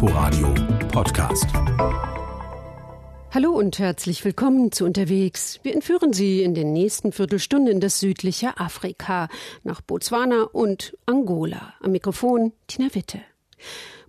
Inforadio Podcast. Hallo und herzlich willkommen zu Unterwegs. Wir entführen Sie in den nächsten Viertelstunden in das südliche Afrika, nach Botswana und Angola. Am Mikrofon Tina Witte.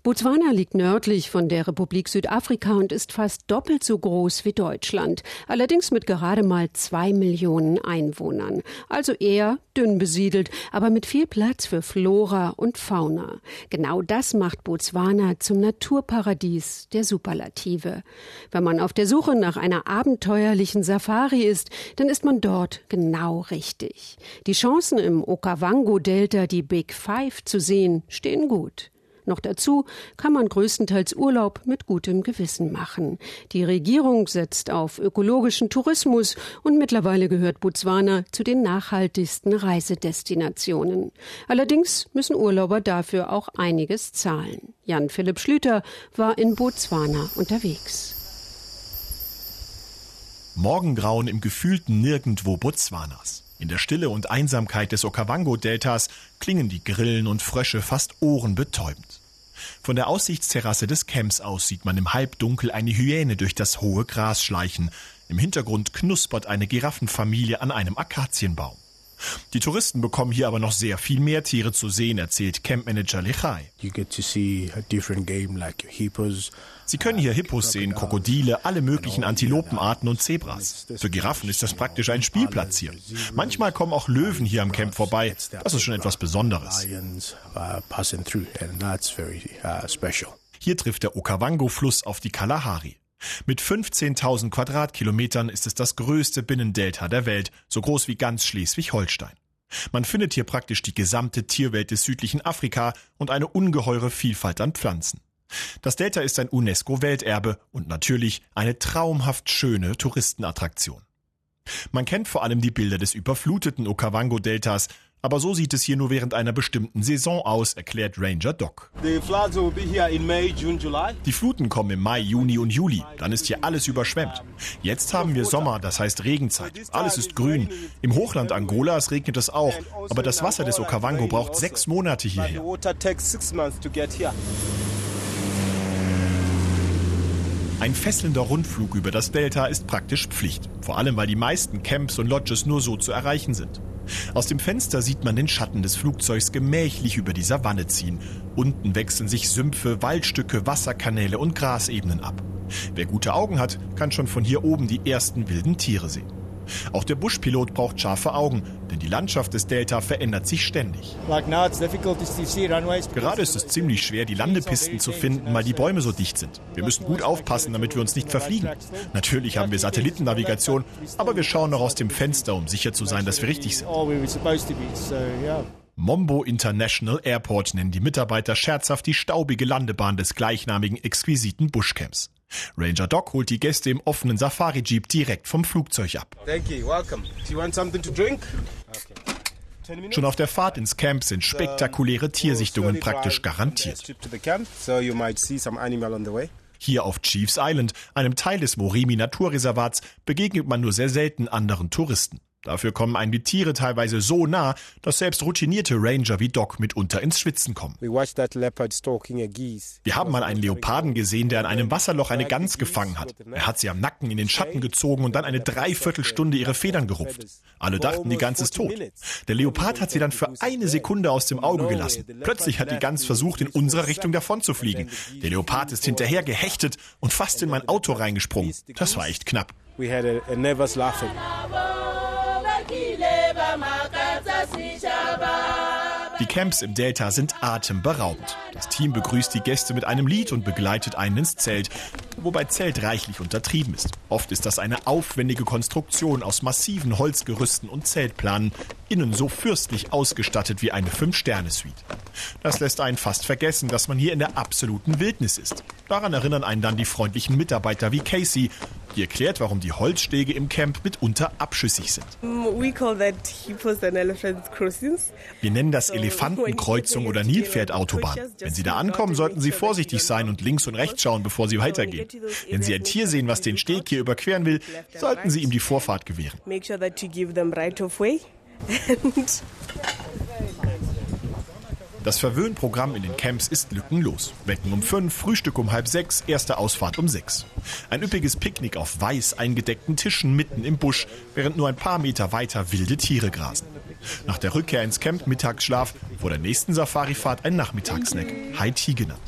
Botswana liegt nördlich von der Republik Südafrika und ist fast doppelt so groß wie Deutschland, allerdings mit gerade mal zwei Millionen Einwohnern. Also eher dünn besiedelt, aber mit viel Platz für Flora und Fauna. Genau das macht Botswana zum Naturparadies der Superlative. Wenn man auf der Suche nach einer abenteuerlichen Safari ist, dann ist man dort genau richtig. Die Chancen im Okavango-Delta die Big Five zu sehen, stehen gut. Noch dazu kann man größtenteils Urlaub mit gutem Gewissen machen. Die Regierung setzt auf ökologischen Tourismus und mittlerweile gehört Botswana zu den nachhaltigsten Reisedestinationen. Allerdings müssen Urlauber dafür auch einiges zahlen. Jan Philipp Schlüter war in Botswana unterwegs. Morgengrauen im gefühlten Nirgendwo Botswanas. In der Stille und Einsamkeit des Okavango-Deltas klingen die Grillen und Frösche fast ohrenbetäubend. Von der Aussichtsterrasse des Camps aus sieht man im Halbdunkel eine Hyäne durch das hohe Gras schleichen. Im Hintergrund knuspert eine Giraffenfamilie an einem Akazienbaum. Die Touristen bekommen hier aber noch sehr viel mehr Tiere zu sehen, erzählt Campmanager Lechai. Sie können hier Hippos sehen, Krokodile, alle möglichen Antilopenarten und Zebras. Für Giraffen ist das praktisch ein Spielplatz hier. Manchmal kommen auch Löwen hier am Camp vorbei. Das ist schon etwas Besonderes. Hier trifft der Okavango-Fluss auf die Kalahari. Mit 15.000 Quadratkilometern ist es das größte Binnendelta der Welt, so groß wie ganz Schleswig-Holstein. Man findet hier praktisch die gesamte Tierwelt des südlichen Afrika und eine ungeheure Vielfalt an Pflanzen. Das Delta ist ein UNESCO-Welterbe und natürlich eine traumhaft schöne Touristenattraktion. Man kennt vor allem die Bilder des überfluteten Okavango-Deltas, aber so sieht es hier nur während einer bestimmten Saison aus, erklärt Ranger Doc. Die Fluten kommen im Mai, Juni und Juli. Dann ist hier alles überschwemmt. Jetzt haben wir Sommer, das heißt Regenzeit. Alles ist grün. Im Hochland Angolas regnet es auch. Aber das Wasser des Okavango braucht sechs Monate hierher. Ein fesselnder Rundflug über das Delta ist praktisch Pflicht. Vor allem, weil die meisten Camps und Lodges nur so zu erreichen sind. Aus dem Fenster sieht man den Schatten des Flugzeugs gemächlich über die Savanne ziehen. Unten wechseln sich Sümpfe, Waldstücke, Wasserkanäle und Grasebenen ab. Wer gute Augen hat, kann schon von hier oben die ersten wilden Tiere sehen. Auch der Buschpilot braucht scharfe Augen, denn die Landschaft des Delta verändert sich ständig. Gerade ist es ziemlich schwer, die Landepisten zu finden, weil die Bäume so dicht sind. Wir müssen gut aufpassen, damit wir uns nicht verfliegen. Natürlich haben wir Satellitennavigation, aber wir schauen noch aus dem Fenster, um sicher zu sein, dass wir richtig sind. Mombo International Airport nennen die Mitarbeiter scherzhaft die staubige Landebahn des gleichnamigen exquisiten Bushcamps. Ranger Doc holt die Gäste im offenen Safari-Jeep direkt vom Flugzeug ab. Schon auf der Fahrt ins Camp sind spektakuläre Tiersichtungen praktisch garantiert. Hier auf Chiefs Island, einem Teil des Morimi Naturreservats, begegnet man nur sehr selten anderen Touristen. Dafür kommen einem die Tiere teilweise so nah, dass selbst routinierte Ranger wie Doc mitunter ins Schwitzen kommen. Wir haben mal einen Leoparden gesehen, der an einem Wasserloch eine Gans gefangen hat. Er hat sie am Nacken in den Schatten gezogen und dann eine Dreiviertelstunde ihre Federn gerupft. Alle dachten, die Gans ist tot. Der Leopard hat sie dann für eine Sekunde aus dem Auge gelassen. Plötzlich hat die Gans versucht, in unserer Richtung davon zu fliegen. Der Leopard ist hinterher gehechtet und fast in mein Auto reingesprungen. Das war echt knapp. We had a, a nervous laughing. Camps im Delta sind atemberaubend. Das Team begrüßt die Gäste mit einem Lied und begleitet einen ins Zelt, wobei Zelt reichlich untertrieben ist. Oft ist das eine aufwendige Konstruktion aus massiven Holzgerüsten und Zeltplanen, innen so fürstlich ausgestattet wie eine Fünf-Sterne-Suite. Das lässt einen fast vergessen, dass man hier in der absoluten Wildnis ist. Daran erinnern einen dann die freundlichen Mitarbeiter wie Casey, die erklärt, warum die Holzstege im Camp mitunter abschüssig sind. Wir nennen das Elefantenkreuzung oder Nilpferdautobahn. Wenn Sie da ankommen, sollten Sie vorsichtig sein und links und rechts schauen, bevor Sie weitergehen. Wenn Sie ein Tier sehen, was den Steg hier überqueren will, sollten Sie ihm die Vorfahrt gewähren. Das Verwöhnprogramm in den Camps ist lückenlos. Wecken um fünf, Frühstück um halb sechs, erste Ausfahrt um sechs. Ein üppiges Picknick auf weiß eingedeckten Tischen mitten im Busch, während nur ein paar Meter weiter wilde Tiere grasen. Nach der Rückkehr ins Camp Mittagsschlaf, vor der nächsten Safarifahrt ein Nachmittagssnack, High Tea genannt.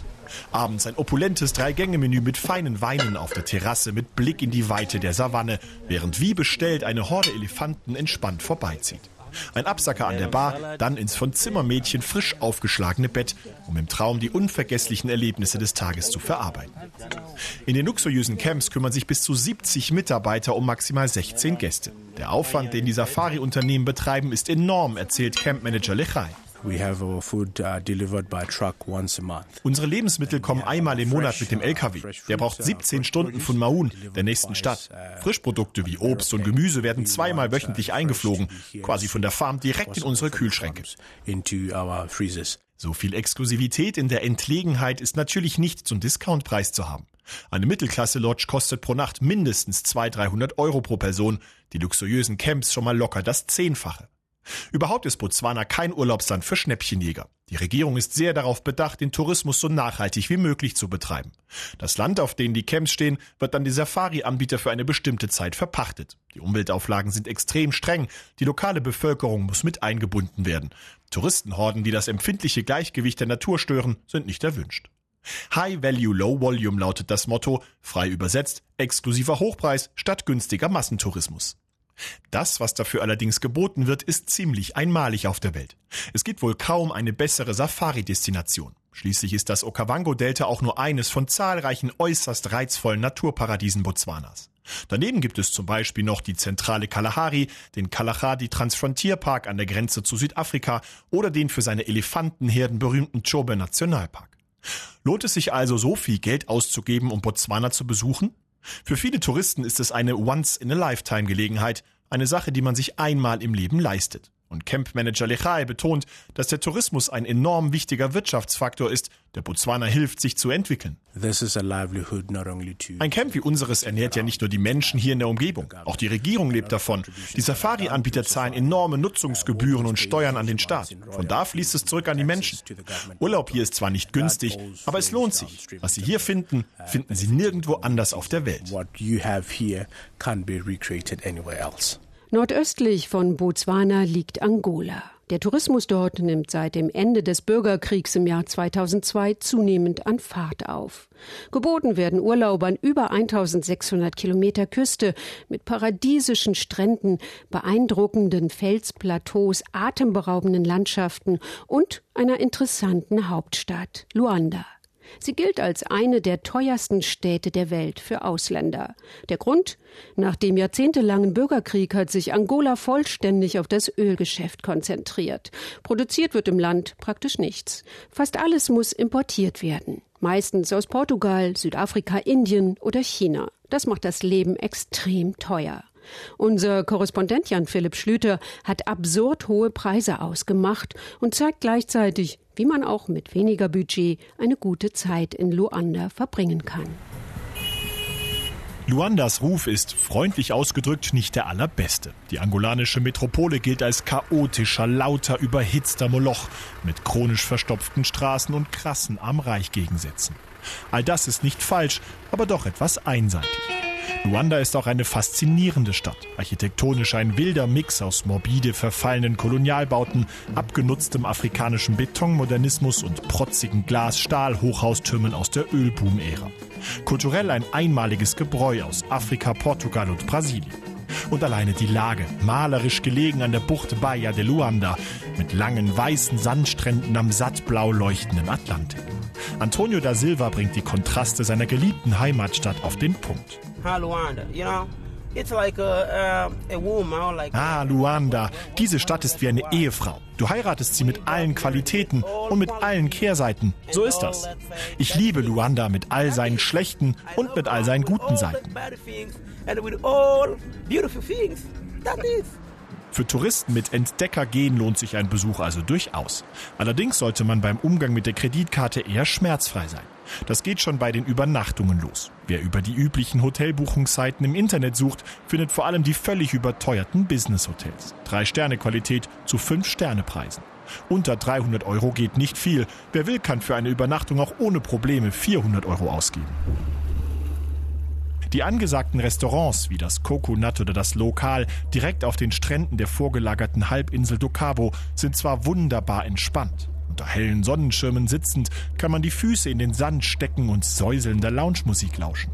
Abends ein opulentes Drei-Gänge-Menü mit feinen Weinen auf der Terrasse mit Blick in die Weite der Savanne, während wie bestellt eine Horde Elefanten entspannt vorbeizieht. Ein Absacker an der Bar, dann ins von Zimmermädchen frisch aufgeschlagene Bett, um im Traum die unvergesslichen Erlebnisse des Tages zu verarbeiten. In den luxuriösen Camps kümmern sich bis zu 70 Mitarbeiter um maximal 16 Gäste. Der Aufwand, den die Safari-Unternehmen betreiben, ist enorm, erzählt Campmanager Lechai. Uh, Unsere Lebensmittel kommen einmal im Monat mit dem LKW. Der braucht 17 Stunden von Maun, der nächsten Stadt. Frischprodukte wie Obst und Gemüse werden zweimal wöchentlich eingeflogen, quasi von der Farm direkt in unsere Kühlschränke. So viel Exklusivität in der Entlegenheit ist natürlich nicht zum Discountpreis zu haben. Eine Mittelklasse-Lodge kostet pro Nacht mindestens 200, 300 Euro pro Person, die luxuriösen Camps schon mal locker das Zehnfache. Überhaupt ist Botswana kein Urlaubsland für Schnäppchenjäger. Die Regierung ist sehr darauf bedacht, den Tourismus so nachhaltig wie möglich zu betreiben. Das Land, auf dem die Camps stehen, wird dann die Safari-Anbieter für eine bestimmte Zeit verpachtet. Die Umweltauflagen sind extrem streng. Die lokale Bevölkerung muss mit eingebunden werden. Touristenhorden, die das empfindliche Gleichgewicht der Natur stören, sind nicht erwünscht. High Value, Low Volume lautet das Motto, frei übersetzt, exklusiver Hochpreis statt günstiger Massentourismus. Das, was dafür allerdings geboten wird, ist ziemlich einmalig auf der Welt. Es gibt wohl kaum eine bessere Safari-Destination. Schließlich ist das Okavango-Delta auch nur eines von zahlreichen äußerst reizvollen Naturparadiesen Botswanas. Daneben gibt es zum Beispiel noch die zentrale Kalahari, den Kalahari Transfrontierpark an der Grenze zu Südafrika oder den für seine Elefantenherden berühmten Chobe Nationalpark. Lohnt es sich also so viel Geld auszugeben, um Botswana zu besuchen? Für viele Touristen ist es eine Once-in-a-Lifetime-Gelegenheit, eine Sache, die man sich einmal im Leben leistet. Und Campmanager Lechai betont, dass der Tourismus ein enorm wichtiger Wirtschaftsfaktor ist, der Botswana hilft, sich zu entwickeln. Ein Camp wie unseres ernährt ja nicht nur die Menschen hier in der Umgebung, auch die Regierung lebt davon. Die Safari-Anbieter zahlen enorme Nutzungsgebühren und Steuern an den Staat. Von da fließt es zurück an die Menschen. Urlaub hier ist zwar nicht günstig, aber es lohnt sich. Was Sie hier finden, finden Sie nirgendwo anders auf der Welt. Nordöstlich von Botswana liegt Angola. Der Tourismus dort nimmt seit dem Ende des Bürgerkriegs im Jahr 2002 zunehmend an Fahrt auf. Geboten werden Urlaubern über 1600 Kilometer Küste mit paradiesischen Stränden, beeindruckenden Felsplateaus, atemberaubenden Landschaften und einer interessanten Hauptstadt, Luanda. Sie gilt als eine der teuersten Städte der Welt für Ausländer. Der Grund? Nach dem jahrzehntelangen Bürgerkrieg hat sich Angola vollständig auf das Ölgeschäft konzentriert. Produziert wird im Land praktisch nichts. Fast alles muss importiert werden. Meistens aus Portugal, Südafrika, Indien oder China. Das macht das Leben extrem teuer. Unser Korrespondent Jan Philipp Schlüter hat absurd hohe Preise ausgemacht und zeigt gleichzeitig, wie man auch mit weniger Budget eine gute Zeit in Luanda verbringen kann. Luandas Ruf ist, freundlich ausgedrückt, nicht der allerbeste. Die angolanische Metropole gilt als chaotischer, lauter, überhitzter Moloch mit chronisch verstopften Straßen und krassen Am-Reich-Gegensätzen. All das ist nicht falsch, aber doch etwas einseitig. Luanda ist auch eine faszinierende Stadt. Architektonisch ein wilder Mix aus morbide, verfallenen Kolonialbauten, abgenutztem afrikanischem Betonmodernismus und protzigen Glas-Stahl-Hochhaustürmen aus der Ölboom-Ära. Kulturell ein einmaliges Gebräu aus Afrika, Portugal und Brasilien. Und alleine die Lage, malerisch gelegen an der Bucht Baia de Luanda, mit langen weißen Sandstränden am sattblau leuchtenden Atlantik. Antonio da Silva bringt die Kontraste seiner geliebten Heimatstadt auf den Punkt. Ah, Luanda. Diese Stadt ist wie eine Ehefrau. Du heiratest sie mit allen Qualitäten und mit allen Kehrseiten. So ist das. Ich liebe Luanda mit all seinen schlechten und mit all seinen guten Seiten. Für Touristen mit Entdeckergehen lohnt sich ein Besuch also durchaus. Allerdings sollte man beim Umgang mit der Kreditkarte eher schmerzfrei sein. Das geht schon bei den Übernachtungen los. Wer über die üblichen Hotelbuchungsseiten im Internet sucht, findet vor allem die völlig überteuerten Business-Hotels. Drei Sterne Qualität zu fünf Sterne Preisen. Unter 300 Euro geht nicht viel. Wer will, kann für eine Übernachtung auch ohne Probleme 400 Euro ausgeben. Die angesagten Restaurants wie das Coconut oder das Lokal direkt auf den Stränden der vorgelagerten Halbinsel Do Cabo sind zwar wunderbar entspannt. Unter hellen Sonnenschirmen sitzend kann man die Füße in den Sand stecken und säuselnder Lounge-Musik lauschen.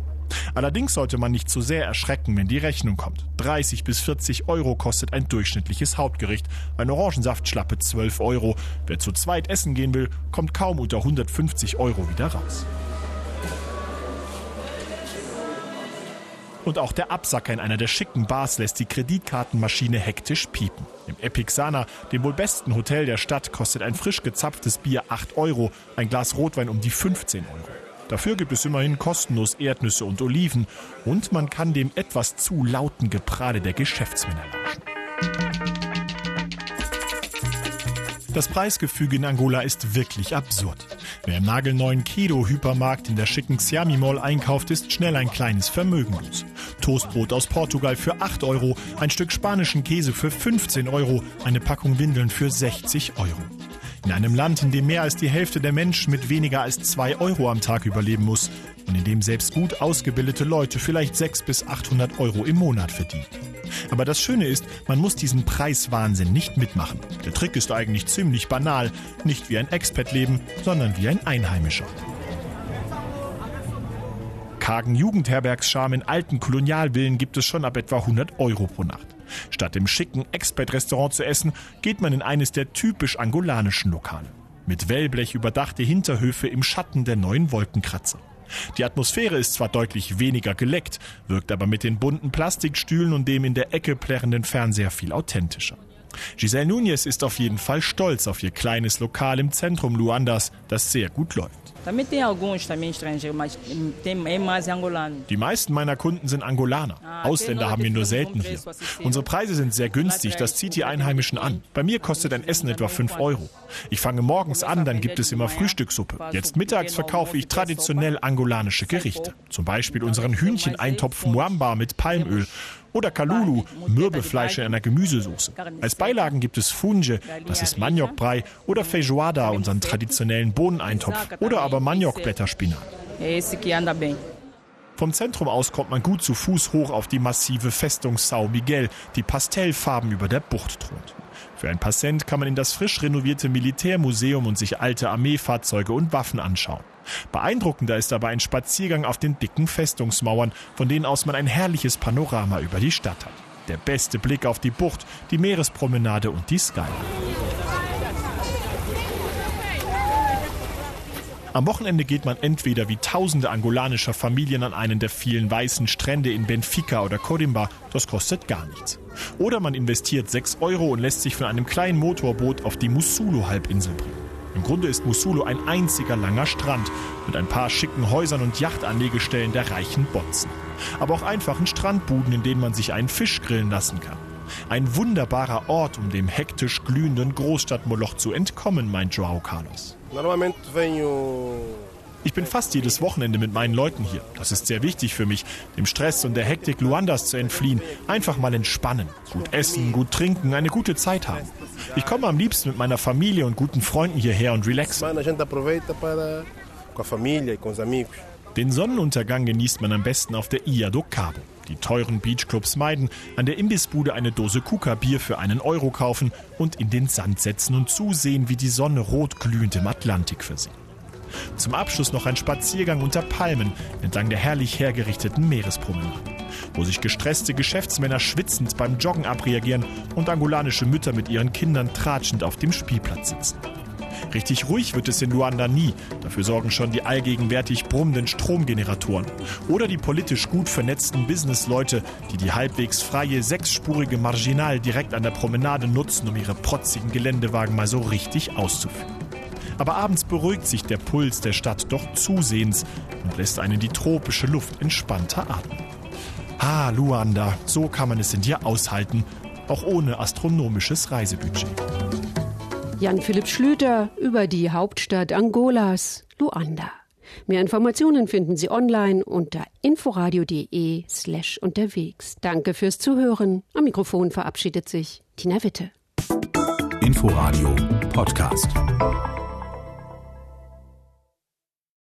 Allerdings sollte man nicht zu sehr erschrecken, wenn die Rechnung kommt. 30 bis 40 Euro kostet ein durchschnittliches Hauptgericht. Ein Orangensaftschlappe 12 Euro. Wer zu zweit essen gehen will, kommt kaum unter 150 Euro wieder raus. Und auch der Absacker in einer der schicken Bars lässt die Kreditkartenmaschine hektisch piepen. Im Epic Sana, dem wohl besten Hotel der Stadt, kostet ein frisch gezapftes Bier 8 Euro, ein Glas Rotwein um die 15 Euro. Dafür gibt es immerhin kostenlos Erdnüsse und Oliven und man kann dem etwas zu lauten Geprade der Geschäftsmänner lauschen. Das Preisgefüge in Angola ist wirklich absurd. Wer im nagelneuen Kedo-Hypermarkt in der schicken Xiaomi Mall einkauft, ist schnell ein kleines Vermögen los. Toastbrot aus Portugal für 8 Euro, ein Stück spanischen Käse für 15 Euro, eine Packung Windeln für 60 Euro. In einem Land, in dem mehr als die Hälfte der Menschen mit weniger als 2 Euro am Tag überleben muss und in dem selbst gut ausgebildete Leute vielleicht 600 bis 800 Euro im Monat verdienen. Aber das Schöne ist, man muss diesen Preiswahnsinn nicht mitmachen. Der Trick ist eigentlich ziemlich banal. Nicht wie ein Expat leben, sondern wie ein Einheimischer. Kargen Jugendherbergscharme in alten Kolonialvillen gibt es schon ab etwa 100 Euro pro Nacht. Statt im schicken Expat-Restaurant zu essen, geht man in eines der typisch angolanischen Lokale. Mit Wellblech überdachte Hinterhöfe im Schatten der neuen Wolkenkratzer. Die Atmosphäre ist zwar deutlich weniger geleckt, wirkt aber mit den bunten Plastikstühlen und dem in der Ecke plärrenden Fernseher viel authentischer. Giselle Nunez ist auf jeden Fall stolz auf ihr kleines Lokal im Zentrum Luandas, das sehr gut läuft. Também tem alguns também estrangeiros, mas tem, é mais angolano. Die meisten meiner Kunden sind Angolaner. Ausländer haben wir nur selten hier. Unsere Preise sind sehr günstig, das zieht die Einheimischen an. Bei mir kostet ein Essen etwa 5 Euro. Ich fange morgens an, dann gibt es immer Frühstückssuppe. Jetzt mittags verkaufe ich traditionell angolanische Gerichte. Zum Beispiel unseren Hühncheneintopf Muamba mit Palmöl oder Kalulu, Mürbefleisch in einer Gemüsesoße. Als Beilagen gibt es Funge, das ist Maniokbrei, oder Feijoada, unseren traditionellen Bohneneintopf, oder aber Maniokblätterspinat. Vom Zentrum aus kommt man gut zu Fuß hoch auf die massive Festung Sao Miguel, die pastellfarben über der Bucht thront. Für ein paar Cent kann man in das frisch renovierte Militärmuseum und sich alte Armeefahrzeuge und Waffen anschauen. Beeindruckender ist aber ein Spaziergang auf den dicken Festungsmauern, von denen aus man ein herrliches Panorama über die Stadt hat. Der beste Blick auf die Bucht, die Meerespromenade und die Skyline. Am Wochenende geht man entweder wie tausende angolanischer Familien an einen der vielen weißen Strände in Benfica oder Corimba, das kostet gar nichts. Oder man investiert 6 Euro und lässt sich von einem kleinen Motorboot auf die Musulo-Halbinsel bringen. Im Grunde ist Musulo ein einziger langer Strand mit ein paar schicken Häusern und Yachtanlegestellen der reichen Botzen. Aber auch einfachen Strandbuden, in denen man sich einen Fisch grillen lassen kann. Ein wunderbarer Ort, um dem hektisch glühenden Großstadtmoloch zu entkommen, meint Joao Carlos. Ich bin fast jedes Wochenende mit meinen Leuten hier. Das ist sehr wichtig für mich, dem Stress und der Hektik Luandas zu entfliehen. Einfach mal entspannen, gut essen, gut trinken, eine gute Zeit haben. Ich komme am liebsten mit meiner Familie und guten Freunden hierher und relaxe. Den Sonnenuntergang genießt man am besten auf der Ia do Cabo. Die teuren Beachclubs meiden, an der Imbissbude eine Dose Kuka-Bier für einen Euro kaufen und in den Sand setzen und zusehen, wie die Sonne rot glühend im Atlantik versinkt. Zum Abschluss noch ein Spaziergang unter Palmen entlang der herrlich hergerichteten Meerespromenade, wo sich gestresste Geschäftsmänner schwitzend beim Joggen abreagieren und angolanische Mütter mit ihren Kindern tratschend auf dem Spielplatz sitzen. Richtig ruhig wird es in Luanda nie. Dafür sorgen schon die allgegenwärtig brummenden Stromgeneratoren. Oder die politisch gut vernetzten Businessleute, die die halbwegs freie sechsspurige Marginal direkt an der Promenade nutzen, um ihre protzigen Geländewagen mal so richtig auszuführen. Aber abends beruhigt sich der Puls der Stadt doch zusehends und lässt einen die tropische Luft entspannter atmen. Ah, Luanda, so kann man es in dir aushalten, auch ohne astronomisches Reisebudget. Jan-Philipp Schlüter über die Hauptstadt Angolas, Luanda. Mehr Informationen finden Sie online unter inforadio.de slash unterwegs. Danke fürs Zuhören. Am Mikrofon verabschiedet sich Tina Witte. Inforadio Podcast.